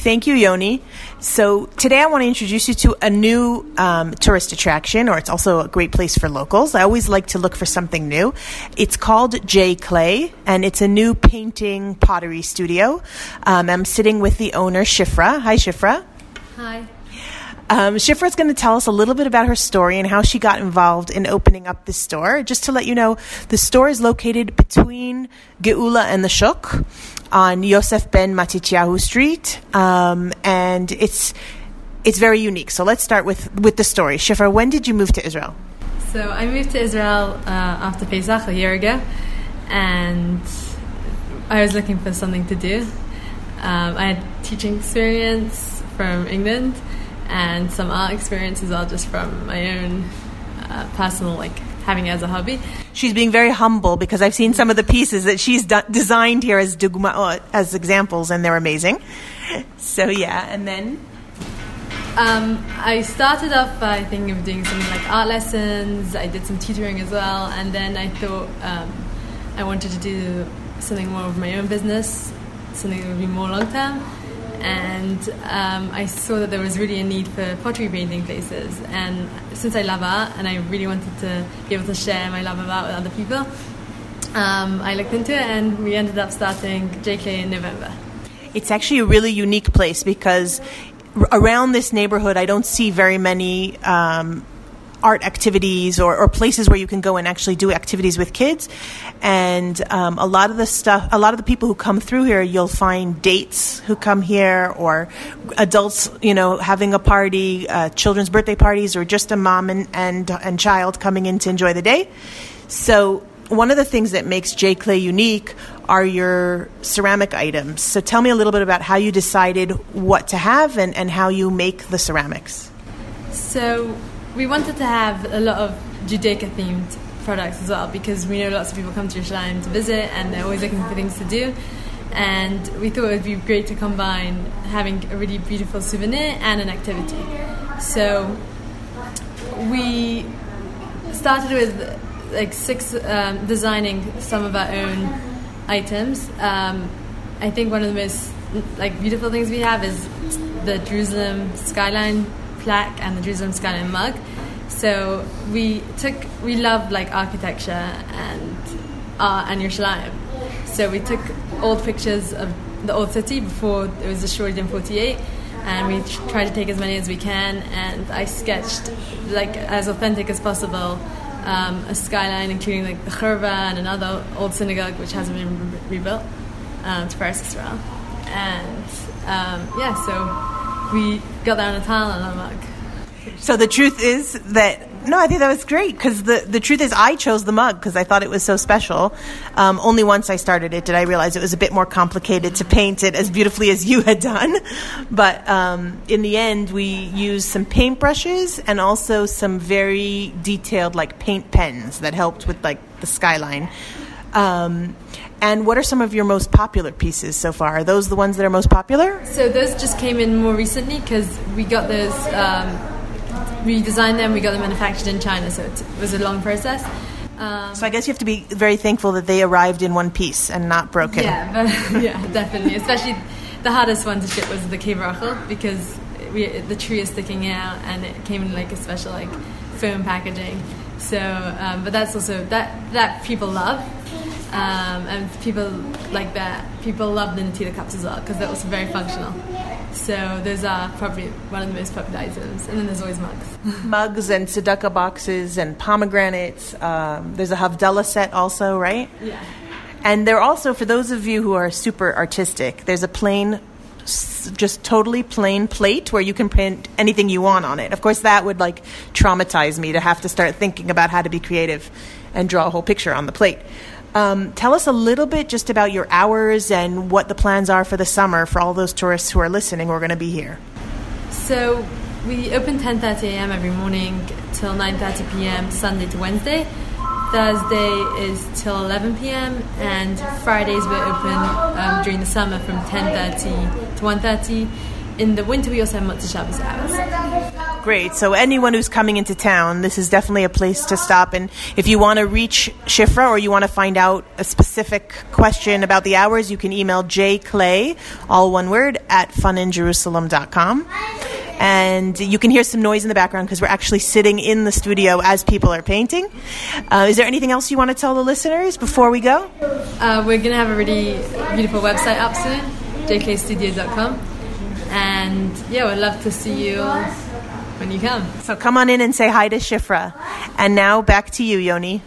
Thank you, Yoni. So today I want to introduce you to a new um, tourist attraction, or it's also a great place for locals. I always like to look for something new. It's called J Clay, and it's a new painting pottery studio. Um, I'm sitting with the owner, Shifra. Hi, Shifra. Hi. Um, Shifra is going to tell us a little bit about her story and how she got involved in opening up this store. Just to let you know, the store is located between Geula and the Shuk on Yosef Ben Matityahu Street, um, and it's it's very unique. So let's start with with the story. Shifra, when did you move to Israel? So I moved to Israel uh, after Pesach a year ago, and I was looking for something to do. Um, I had teaching experience from England and some art experience as well, just from my own uh, personal like having it as a hobby. She's being very humble because I've seen some of the pieces that she's d- designed here as dugma as examples, and they're amazing. So yeah, and then. Um, I started off by thinking of doing something like art lessons. I did some tutoring as well, and then I thought um, I wanted to do something more of my own business, something that would be more long term and um, I saw that there was really a need for pottery painting places. And since I love art and I really wanted to be able to share my love of art with other people, um, I looked into it and we ended up starting JK in November. It's actually a really unique place because around this neighborhood, I don't see very many um, art activities or, or, places where you can go and actually do activities with kids. And um, a lot of the stuff, a lot of the people who come through here, you'll find dates who come here or adults, you know, having a party, uh, children's birthday parties, or just a mom and, and, and child coming in to enjoy the day. So one of the things that makes J Clay unique are your ceramic items. So tell me a little bit about how you decided what to have and, and how you make the ceramics. So we wanted to have a lot of Judaica themed products as well because we know lots of people come to Yerushalayim to visit and they're always looking for things to do. And we thought it would be great to combine having a really beautiful souvenir and an activity. So we started with like six um, designing some of our own items. Um, I think one of the most like beautiful things we have is the Jerusalem skyline plaque and the Jerusalem skyline mug. So we took we love like architecture and art and Yerushalayim. So we took old pictures of the old city before it was destroyed in 48 and we tried to take as many as we can and I sketched like as authentic as possible um, a skyline including like the Churva and another old synagogue which hasn't been re- rebuilt um, Tiferes Yisrael and um, yeah so we got there on a tile and a mug. So the truth is that no, I think that was great because the, the truth is I chose the mug because I thought it was so special. Um, only once I started it did I realize it was a bit more complicated to paint it as beautifully as you had done. But um, in the end, we used some paintbrushes and also some very detailed like paint pens that helped with like the skyline. Um, and what are some of your most popular pieces so far? Are those the ones that are most popular? So those just came in more recently because we got those, um, we designed them, we got them manufactured in China, so it was a long process. Um, so I guess you have to be very thankful that they arrived in one piece and not broken. Yeah, but, yeah, definitely. Especially the hardest one to ship was the Kever Rachel because we, the tree is sticking out and it came in like a special like foam packaging. So, um, but that's also that that people love. Um, and people like that. People love the Natila cups as well because they're also very functional. So those are probably one of the most popular items. And then there's always mugs. mugs and tzedakah boxes and pomegranates. Um, there's a Havdalah set also, right? Yeah. And there also, for those of you who are super artistic, there's a plain just totally plain plate where you can print anything you want on it. Of course, that would like traumatize me to have to start thinking about how to be creative and draw a whole picture on the plate. Um, tell us a little bit just about your hours and what the plans are for the summer for all those tourists who are listening who are going to be here. So we open 10:30 a.m. every morning till 9:30 p.m. Sunday to Wednesday. Thursday is till 11 p.m. and Fridays we're open um, during the summer from 10:30 to 1:30. in the winter, we also have Motzei Shabbos hours. Great. So anyone who's coming into town, this is definitely a place to stop. And if you want to reach Shifra or you want to find out a specific question about the hours, you can email jclay, all one word, at funinjerusalem.com. And you can hear some noise in the background because we're actually sitting in the studio as people are painting. Uh, is there anything else you want to tell the listeners before we go? Uh, we're going to have a really beautiful website up soon, jkstudio.com. And yeah, we'd love to see you when you come. So come on in and say hi to Shifra. And now back to you, Yoni.